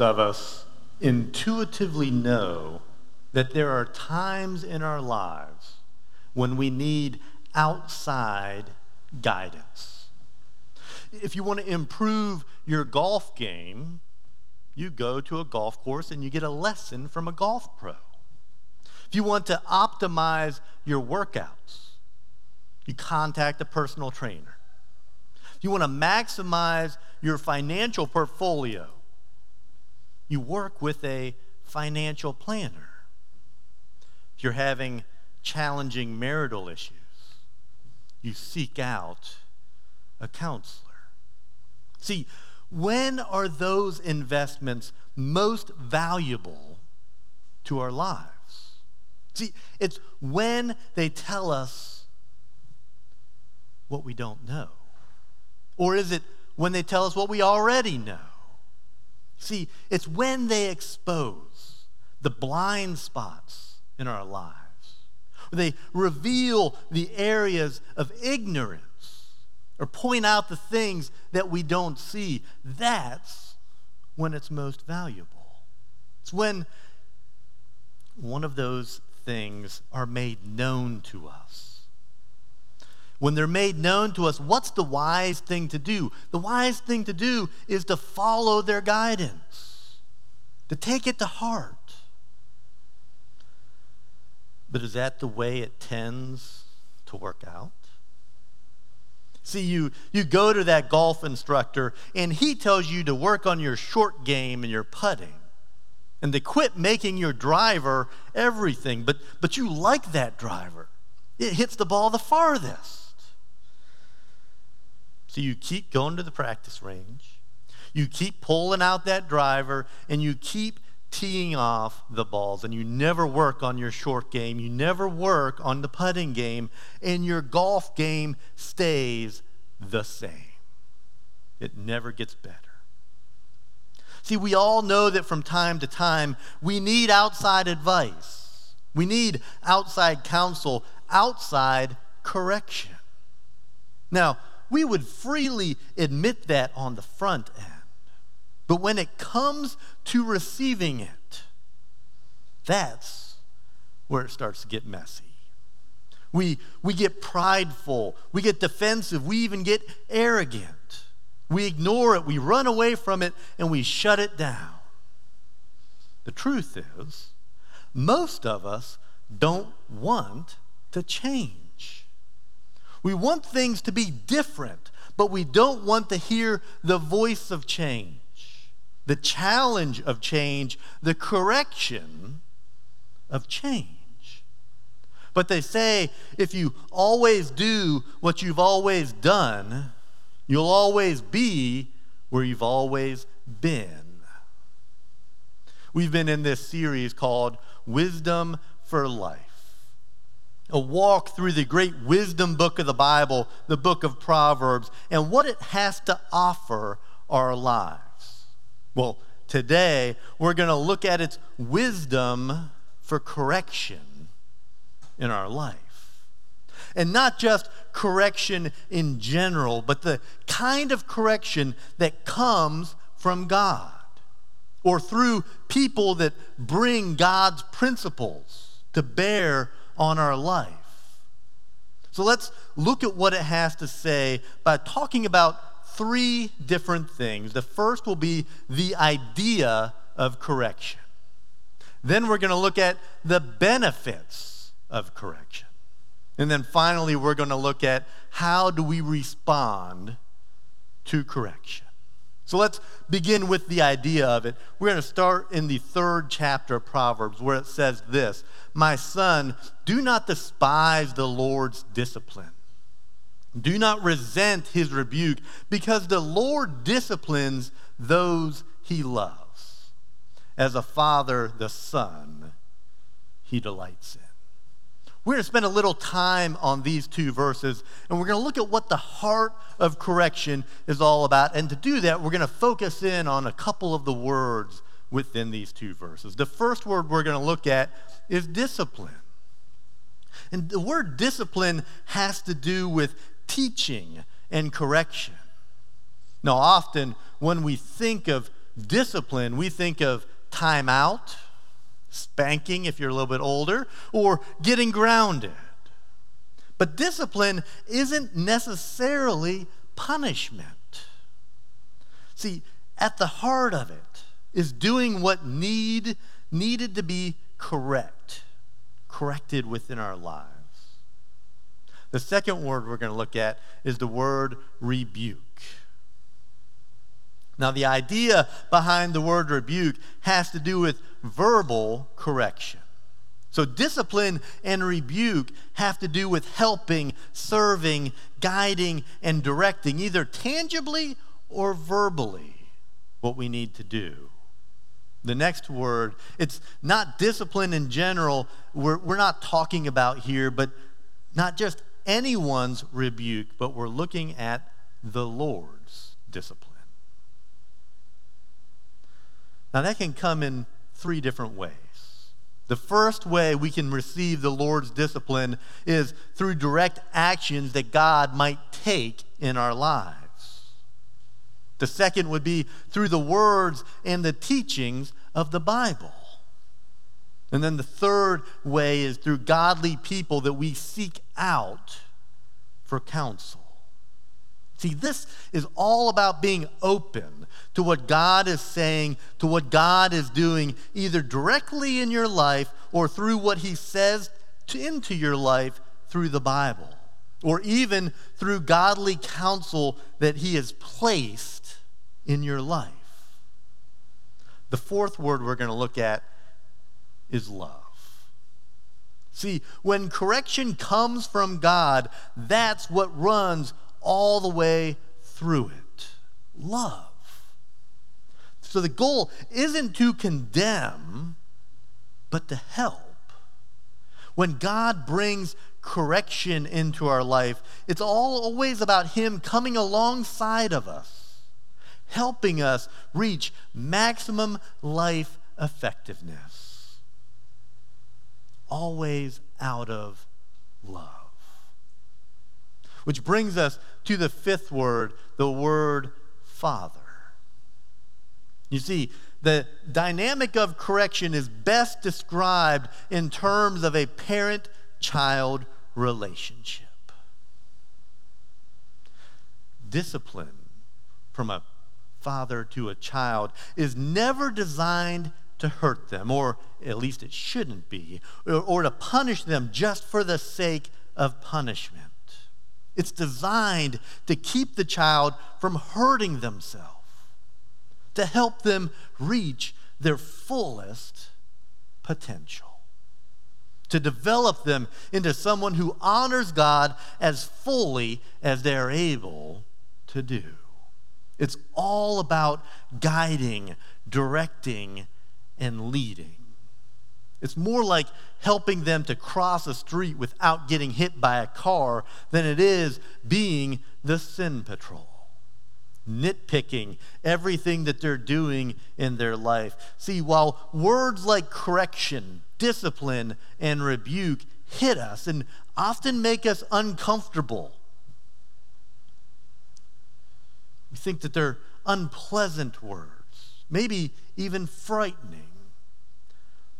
Of us intuitively know that there are times in our lives when we need outside guidance. If you want to improve your golf game, you go to a golf course and you get a lesson from a golf pro. If you want to optimize your workouts, you contact a personal trainer. If you want to maximize your financial portfolio, you work with a financial planner. If you're having challenging marital issues, you seek out a counselor. See, when are those investments most valuable to our lives? See, it's when they tell us what we don't know. Or is it when they tell us what we already know? See, it's when they expose the blind spots in our lives. They reveal the areas of ignorance or point out the things that we don't see. That's when it's most valuable. It's when one of those things are made known to us. When they're made known to us, what's the wise thing to do? The wise thing to do is to follow their guidance, to take it to heart. But is that the way it tends to work out? See, you, you go to that golf instructor, and he tells you to work on your short game and your putting, and to quit making your driver everything. But, but you like that driver, it hits the ball the farthest. So you keep going to the practice range, you keep pulling out that driver, and you keep teeing off the balls and you never work on your short game, you never work on the putting game, and your golf game stays the same. It never gets better. See, we all know that from time to time we need outside advice, we need outside counsel, outside correction. Now, we would freely admit that on the front end. But when it comes to receiving it, that's where it starts to get messy. We, we get prideful, we get defensive, we even get arrogant. We ignore it, we run away from it, and we shut it down. The truth is, most of us don't want to change. We want things to be different, but we don't want to hear the voice of change the challenge of change, the correction of change. But they say if you always do what you've always done, you'll always be where you've always been. We've been in this series called Wisdom for Life. A walk through the great wisdom book of the Bible, the book of Proverbs, and what it has to offer our lives. Well, today we're going to look at its wisdom for correction in our life. And not just correction in general, but the kind of correction that comes from God or through people that bring God's principles to bear on our life. So let's look at what it has to say by talking about three different things. The first will be the idea of correction. Then we're going to look at the benefits of correction. And then finally, we're going to look at how do we respond to correction. So let's begin with the idea of it. We're going to start in the third chapter of Proverbs where it says this My son, do not despise the Lord's discipline do not resent his rebuke, because the Lord disciplines those he loves. As a father, the son he delights in. We're going to spend a little time on these two verses, and we're going to look at what the heart of correction is all about. And to do that, we're going to focus in on a couple of the words within these two verses. The first word we're going to look at is discipline. And the word discipline has to do with teaching and correction. Now, often when we think of discipline, we think of time out, spanking if you're a little bit older, or getting grounded. But discipline isn't necessarily punishment. See, at the heart of it is doing what need, needed to be correct, corrected within our lives. The second word we're going to look at is the word rebuke. Now, the idea behind the word rebuke has to do with verbal correction. So, discipline and rebuke have to do with helping, serving, guiding, and directing, either tangibly or verbally, what we need to do. The next word, it's not discipline in general, we're, we're not talking about here, but not just anyone's rebuke, but we're looking at the Lord's discipline. Now, that can come in three different ways. The first way we can receive the Lord's discipline is through direct actions that God might take in our lives. The second would be through the words and the teachings of the Bible. And then the third way is through godly people that we seek out for counsel. See, this is all about being open to what God is saying, to what God is doing, either directly in your life or through what He says to, into your life through the Bible, or even through godly counsel that He has placed in your life. The fourth word we're going to look at is love. See, when correction comes from God, that's what runs all the way through it love. So the goal isn't to condemn, but to help. When God brings correction into our life, it's all always about Him coming alongside of us, helping us reach maximum life effectiveness. Always out of love. Which brings us to the fifth word, the word Father. You see, the dynamic of correction is best described in terms of a parent child relationship. Discipline from a father to a child is never designed to hurt them, or at least it shouldn't be, or, or to punish them just for the sake of punishment. It's designed to keep the child from hurting themselves, to help them reach their fullest potential, to develop them into someone who honors God as fully as they're able to do. It's all about guiding, directing, and leading. It's more like helping them to cross a street without getting hit by a car than it is being the sin patrol. Nitpicking everything that they're doing in their life. See, while words like correction, discipline, and rebuke hit us and often make us uncomfortable, we think that they're unpleasant words, maybe even frightening.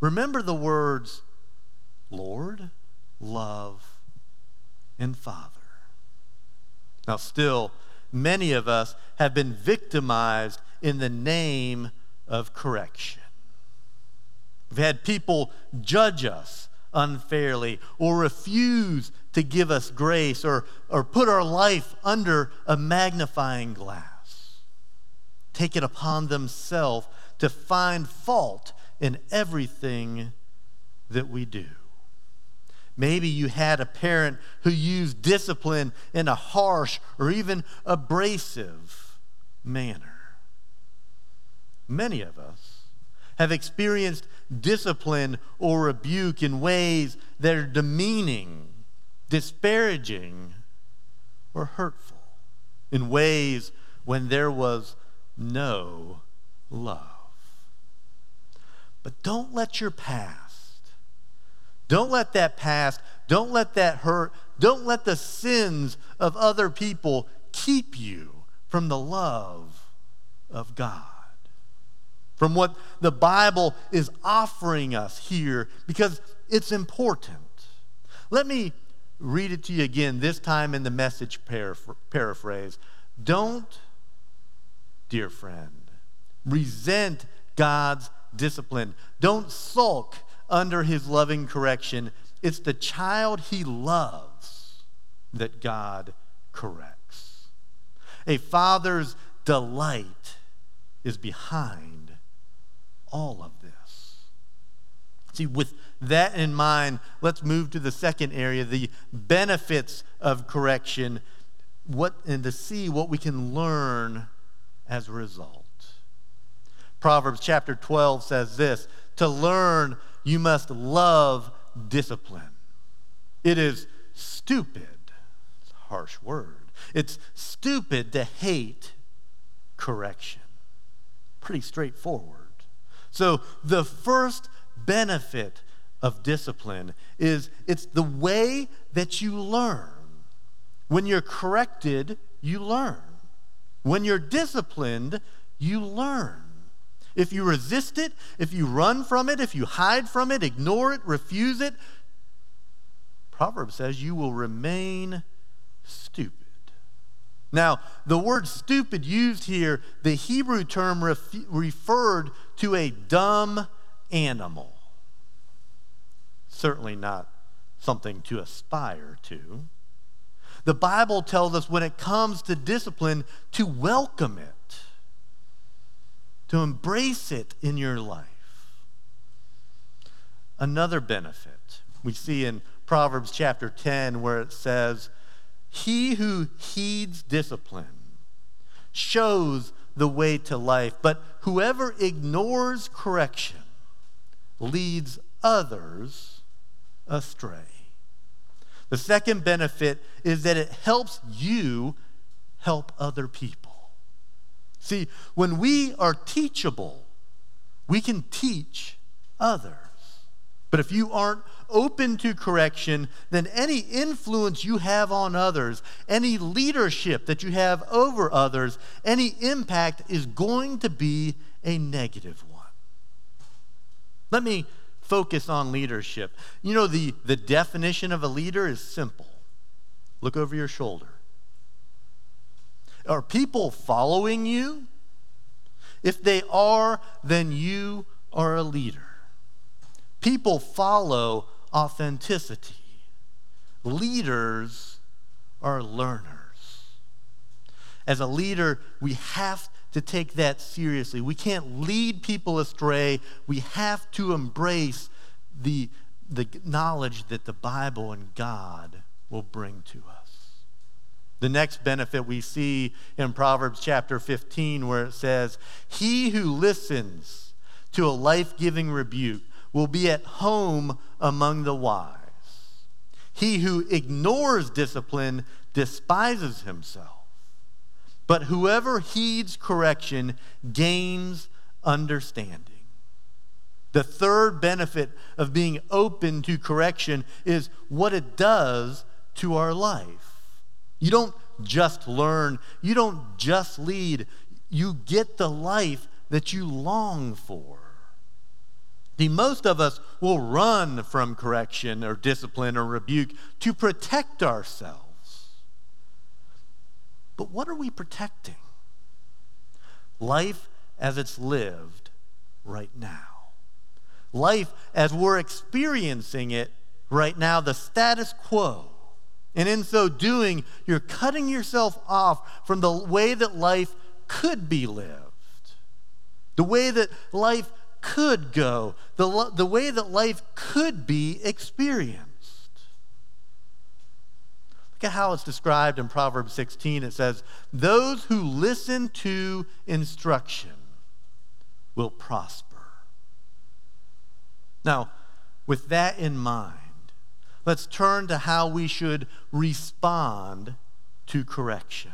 Remember the words Lord, love, and Father. Now, still, many of us have been victimized in the name of correction. We've had people judge us unfairly or refuse to give us grace or, or put our life under a magnifying glass. Take it upon themselves to find fault in everything that we do. Maybe you had a parent who used discipline in a harsh or even abrasive manner. Many of us have experienced discipline or rebuke in ways that are demeaning, disparaging, or hurtful, in ways when there was no love. But don't let your past, don't let that past, don't let that hurt, don't let the sins of other people keep you from the love of God. from what the Bible is offering us here because it's important. Let me read it to you again, this time in the message paraphrase. Don't, dear friend, resent God's discipline. Don't sulk under his loving correction. It's the child he loves that God corrects. A father's delight is behind all of this. See, with that in mind, let's move to the second area the benefits of correction what, and to see what we can learn as a result. Proverbs chapter 12 says this To learn, you must love discipline. It is stupid, it's a harsh word. It's stupid to hate correction. Pretty straightforward. So, the first benefit of discipline is it's the way that you learn. When you're corrected, you learn. When you're disciplined, you learn. If you resist it, if you run from it, if you hide from it, ignore it, refuse it, Proverbs says you will remain stupid. Now, the word stupid used here, the Hebrew term ref- referred to a dumb animal. Certainly not something to aspire to. The Bible tells us when it comes to discipline to welcome it, to embrace it in your life. Another benefit we see in Proverbs chapter 10 where it says, He who heeds discipline shows the way to life, but whoever ignores correction leads others astray. The second benefit is that it helps you help other people. See, when we are teachable, we can teach others. But if you aren't open to correction, then any influence you have on others, any leadership that you have over others, any impact is going to be a negative one. Let me focus on leadership. You know, the, the definition of a leader is simple look over your shoulder. Are people following you? If they are, then you are a leader. People follow authenticity. Leaders are learners. As a leader, we have to take that seriously. We can't lead people astray. We have to embrace the, the knowledge that the Bible and God will bring to us. The next benefit we see in Proverbs chapter 15, where it says, He who listens to a life giving rebuke will be at home among the wise. He who ignores discipline despises himself. But whoever heeds correction gains understanding. The third benefit of being open to correction is what it does to our life. You don't just learn, you don't just lead, you get the life that you long for. The most of us will run from correction or discipline or rebuke to protect ourselves. But what are we protecting? Life as it's lived right now. Life as we're experiencing it right now, the status quo. And in so doing, you're cutting yourself off from the way that life could be lived, the way that life could go, the, the way that life could be experienced. Look at how it's described in Proverbs 16. It says, Those who listen to instruction will prosper. Now, with that in mind, let's turn to how we should respond to correction.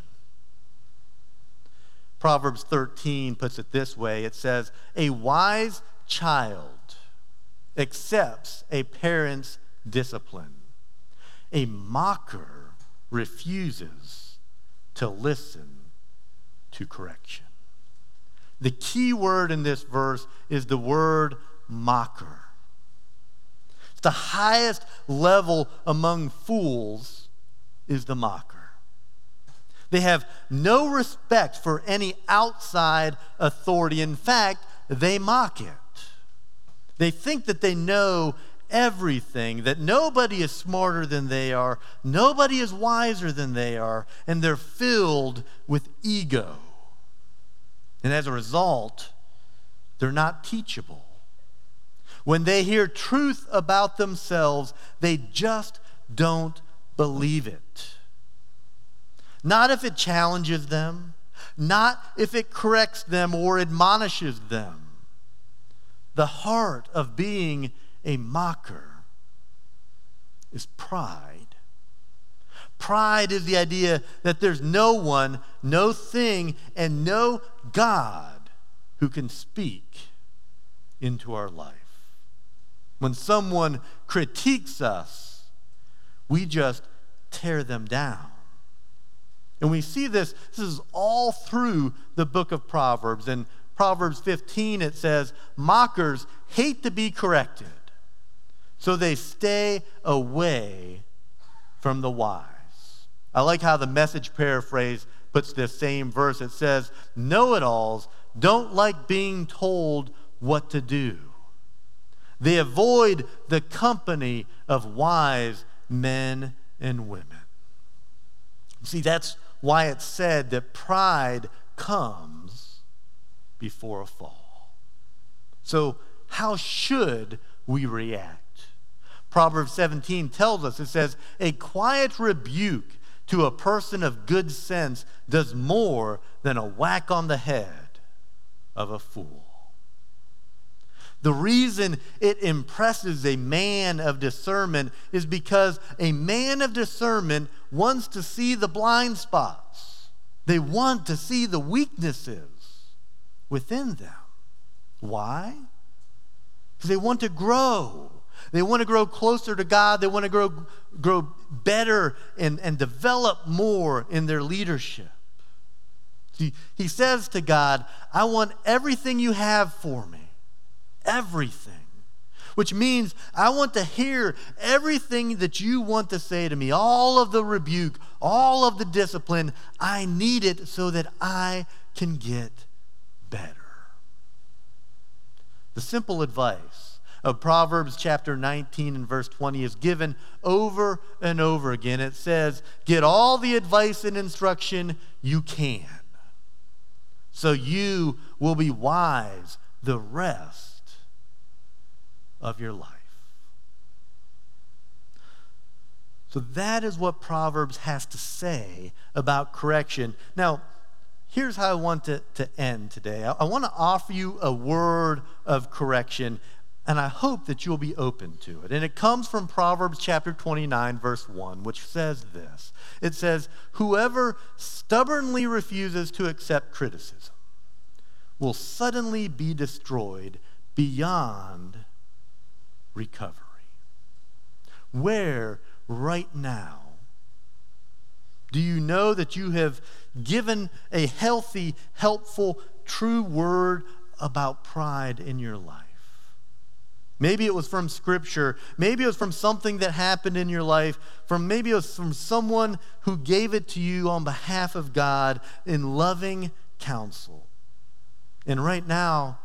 Proverbs 13 puts it this way it says, A wise child accepts a parent's discipline, a mocker refuses to listen to correction. The key word in this verse is the word mocker. The highest level among fools is the mocker. They have no respect for any outside authority. In fact, they mock it. They think that they know everything, that nobody is smarter than they are, nobody is wiser than they are, and they're filled with ego. And as a result, they're not teachable. When they hear truth about themselves, they just don't believe it. Not if it challenges them, not if it corrects them or admonishes them. The heart of being a mocker is pride. Pride is the idea that there's no one, no thing, and no God who can speak into our life. When someone critiques us, we just tear them down. And we see this, this is all through the book of Proverbs. In Proverbs 15, it says, Mockers hate to be corrected, so they stay away from the wise. I like how the message paraphrase puts this same verse. It says, Know it alls don't like being told what to do. They avoid the company of wise men and women. See, that's why it's said that pride comes before a fall. So, how should we react? Proverbs 17 tells us it says, A quiet rebuke to a person of good sense does more than a whack on the head of a fool. The reason it impresses a man of discernment is because a man of discernment wants to see the blind spots. They want to see the weaknesses within them. Why? Because they want to grow. They want to grow closer to God. They want to grow, grow better and, and develop more in their leadership. He, he says to God, I want everything you have for me everything. Which means I want to hear everything that you want to say to me, all of the rebuke, all of the discipline. I need it so that I can get better. The simple advice of Proverbs chapter 19 and verse 20 is given over and over again. It says, Get all the advice and instruction you can, so you will be wise the rest of your life. So that is what Proverbs has to say about correction. Now, here's how I want to, to end today. I, I want to offer you a word of correction, and I hope that you'll be open to it. And it comes from Proverbs chapter 29, verse 1, which says this It says, Whoever stubbornly refuses to accept criticism will suddenly be destroyed beyond recovery. Where right now do you know that you have given a healthy, helpful, true word about pride in your life? Maybe it was from scripture. Maybe it was from something that happened in your life. From maybe it was from someone who gave it to you on behalf of God in loving counsel. And right now,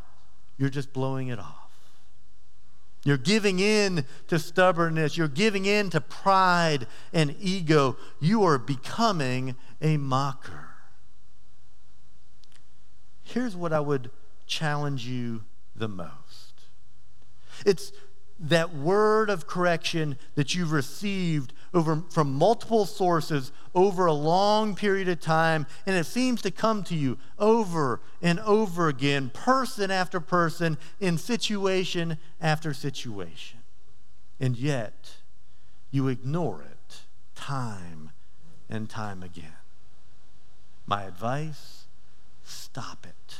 you're just blowing it off. You're giving in to stubbornness. You're giving in to pride and ego. You are becoming a mocker. Here's what I would challenge you the most it's that word of correction that you've received over, from multiple sources over a long period of time, and it seems to come to you over and over again, person after person, in situation after situation. And yet, you ignore it time and time again. My advice stop it.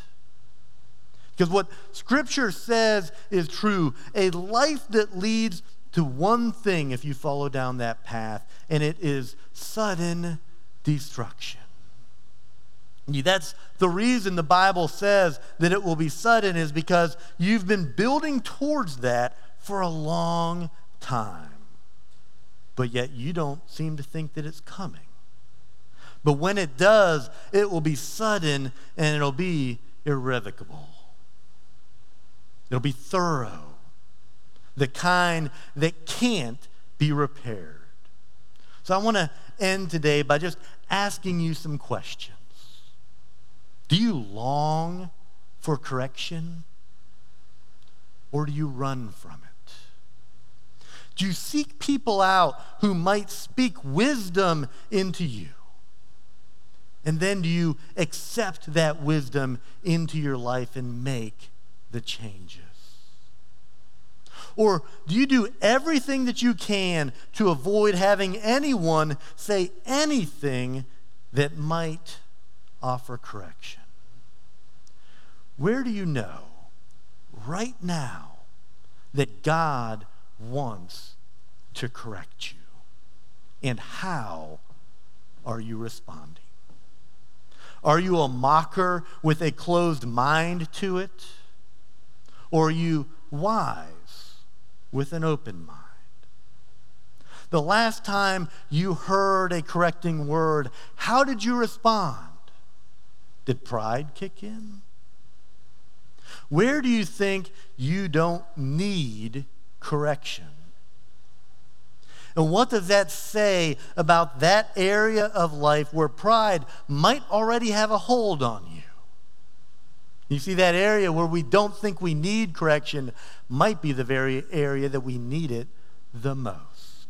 Because what Scripture says is true. A life that leads to one thing if you follow down that path, and it is sudden destruction. That's the reason the Bible says that it will be sudden, is because you've been building towards that for a long time. But yet you don't seem to think that it's coming. But when it does, it will be sudden and it'll be irrevocable. It'll be thorough, the kind that can't be repaired. So I want to end today by just asking you some questions. Do you long for correction or do you run from it? Do you seek people out who might speak wisdom into you? And then do you accept that wisdom into your life and make the changes? Or do you do everything that you can to avoid having anyone say anything that might offer correction? Where do you know right now that God wants to correct you? And how are you responding? Are you a mocker with a closed mind to it? Or are you wise with an open mind? The last time you heard a correcting word, how did you respond? Did pride kick in? Where do you think you don't need correction? And what does that say about that area of life where pride might already have a hold on you? You see, that area where we don't think we need correction might be the very area that we need it the most.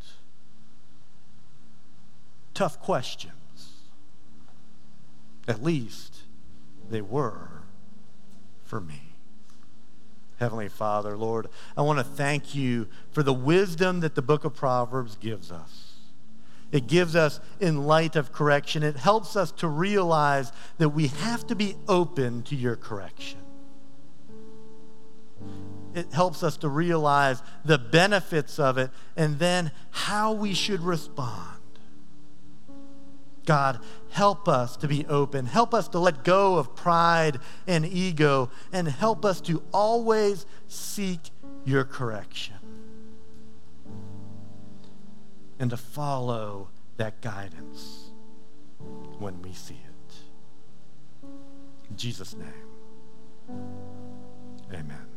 Tough questions. At least they were for me. Heavenly Father, Lord, I want to thank you for the wisdom that the book of Proverbs gives us. It gives us in light of correction. It helps us to realize that we have to be open to your correction. It helps us to realize the benefits of it and then how we should respond. God, help us to be open. Help us to let go of pride and ego, and help us to always seek your correction and to follow that guidance when we see it. In Jesus' name, amen.